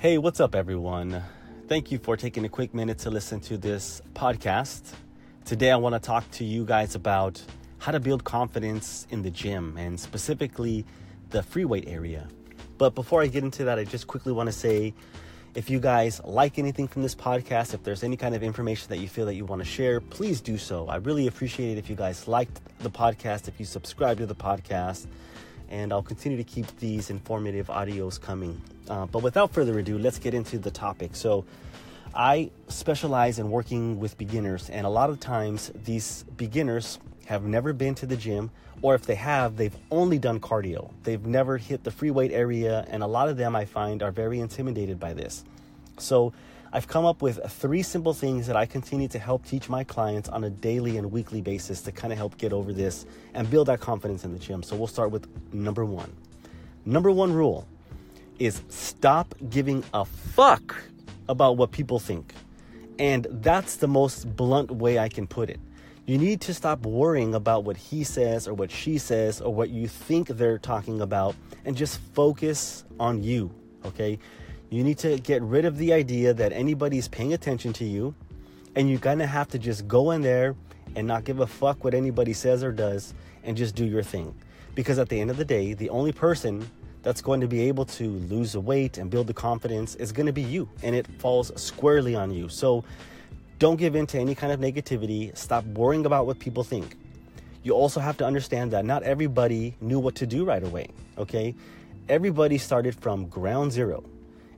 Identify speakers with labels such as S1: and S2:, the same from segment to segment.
S1: Hey, what's up, everyone? Thank you for taking a quick minute to listen to this podcast. Today, I want to talk to you guys about how to build confidence in the gym and specifically the free weight area. But before I get into that, I just quickly want to say if you guys like anything from this podcast, if there's any kind of information that you feel that you want to share, please do so. I really appreciate it if you guys liked the podcast, if you subscribe to the podcast, and I'll continue to keep these informative audios coming. Uh, but without further ado, let's get into the topic. So, I specialize in working with beginners, and a lot of times these beginners have never been to the gym, or if they have, they've only done cardio. They've never hit the free weight area, and a lot of them I find are very intimidated by this. So, I've come up with three simple things that I continue to help teach my clients on a daily and weekly basis to kind of help get over this and build that confidence in the gym. So, we'll start with number one. Number one rule is stop giving a fuck about what people think. And that's the most blunt way I can put it. You need to stop worrying about what he says or what she says or what you think they're talking about and just focus on you, okay? You need to get rid of the idea that anybody's paying attention to you and you're gonna have to just go in there and not give a fuck what anybody says or does and just do your thing. Because at the end of the day, the only person that's going to be able to lose the weight and build the confidence is going to be you and it falls squarely on you. So don't give in to any kind of negativity. Stop worrying about what people think. You also have to understand that not everybody knew what to do right away okay? Everybody started from ground zero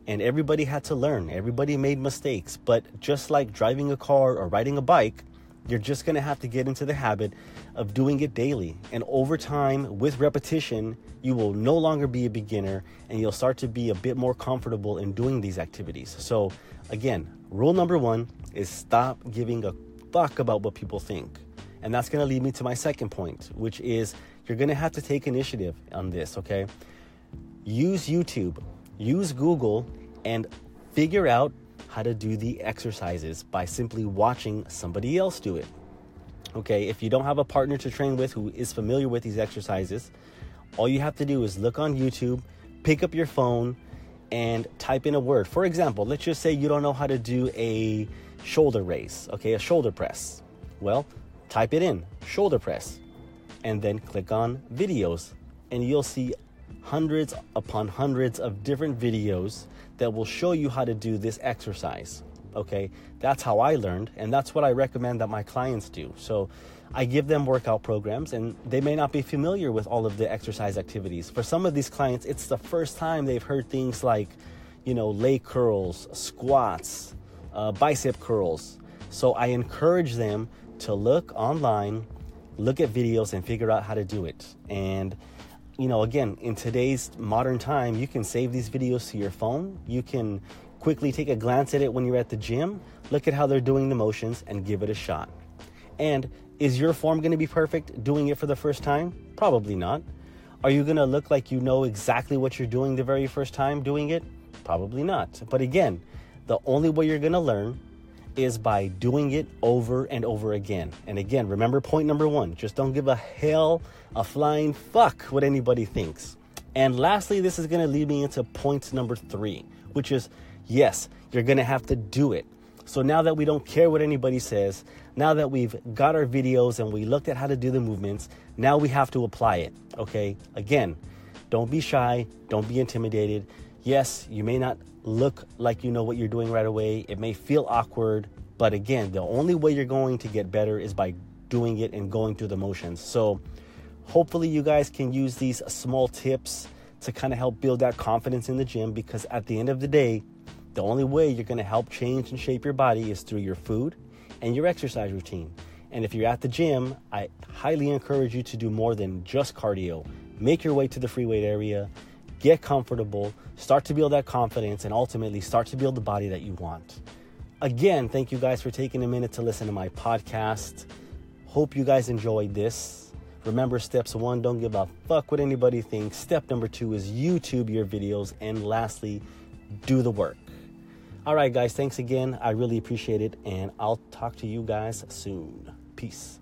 S1: and everybody had to learn everybody made mistakes but just like driving a car or riding a bike you're just going to have to get into the habit of doing it daily. And over time, with repetition, you will no longer be a beginner and you'll start to be a bit more comfortable in doing these activities. So, again, rule number one is stop giving a fuck about what people think. And that's going to lead me to my second point, which is you're going to have to take initiative on this, okay? Use YouTube, use Google, and figure out how to do the exercises by simply watching somebody else do it. Okay, if you don't have a partner to train with who is familiar with these exercises, all you have to do is look on YouTube, pick up your phone, and type in a word. For example, let's just say you don't know how to do a shoulder raise, okay, a shoulder press. Well, type it in, shoulder press, and then click on videos, and you'll see hundreds upon hundreds of different videos that will show you how to do this exercise. Okay, that's how I learned, and that's what I recommend that my clients do. So I give them workout programs, and they may not be familiar with all of the exercise activities. For some of these clients, it's the first time they've heard things like, you know, leg curls, squats, uh, bicep curls. So I encourage them to look online, look at videos, and figure out how to do it. And you know, again, in today's modern time, you can save these videos to your phone. You can quickly take a glance at it when you're at the gym, look at how they're doing the motions, and give it a shot. And is your form going to be perfect doing it for the first time? Probably not. Are you going to look like you know exactly what you're doing the very first time doing it? Probably not. But again, the only way you're going to learn is by doing it over and over again. And again, remember point number one just don't give a hell, a flying fuck what anybody thinks. And lastly, this is going to lead me into point number three, which is yes, you're going to have to do it. So now that we don't care what anybody says, now that we've got our videos and we looked at how to do the movements, now we have to apply it. Okay? Again, don't be shy, don't be intimidated. Yes, you may not look like you know what you're doing right away. It may feel awkward, but again, the only way you're going to get better is by doing it and going through the motions. So, hopefully, you guys can use these small tips to kind of help build that confidence in the gym because at the end of the day, the only way you're going to help change and shape your body is through your food and your exercise routine. And if you're at the gym, I highly encourage you to do more than just cardio. Make your way to the free weight area get comfortable, start to build that confidence, and ultimately start to build the body that you want. Again, thank you guys for taking a minute to listen to my podcast. Hope you guys enjoyed this. Remember, steps one, don't give a fuck what anybody thinks. Step number two is YouTube your videos. And lastly, do the work. All right, guys, thanks again. I really appreciate it. And I'll talk to you guys soon. Peace.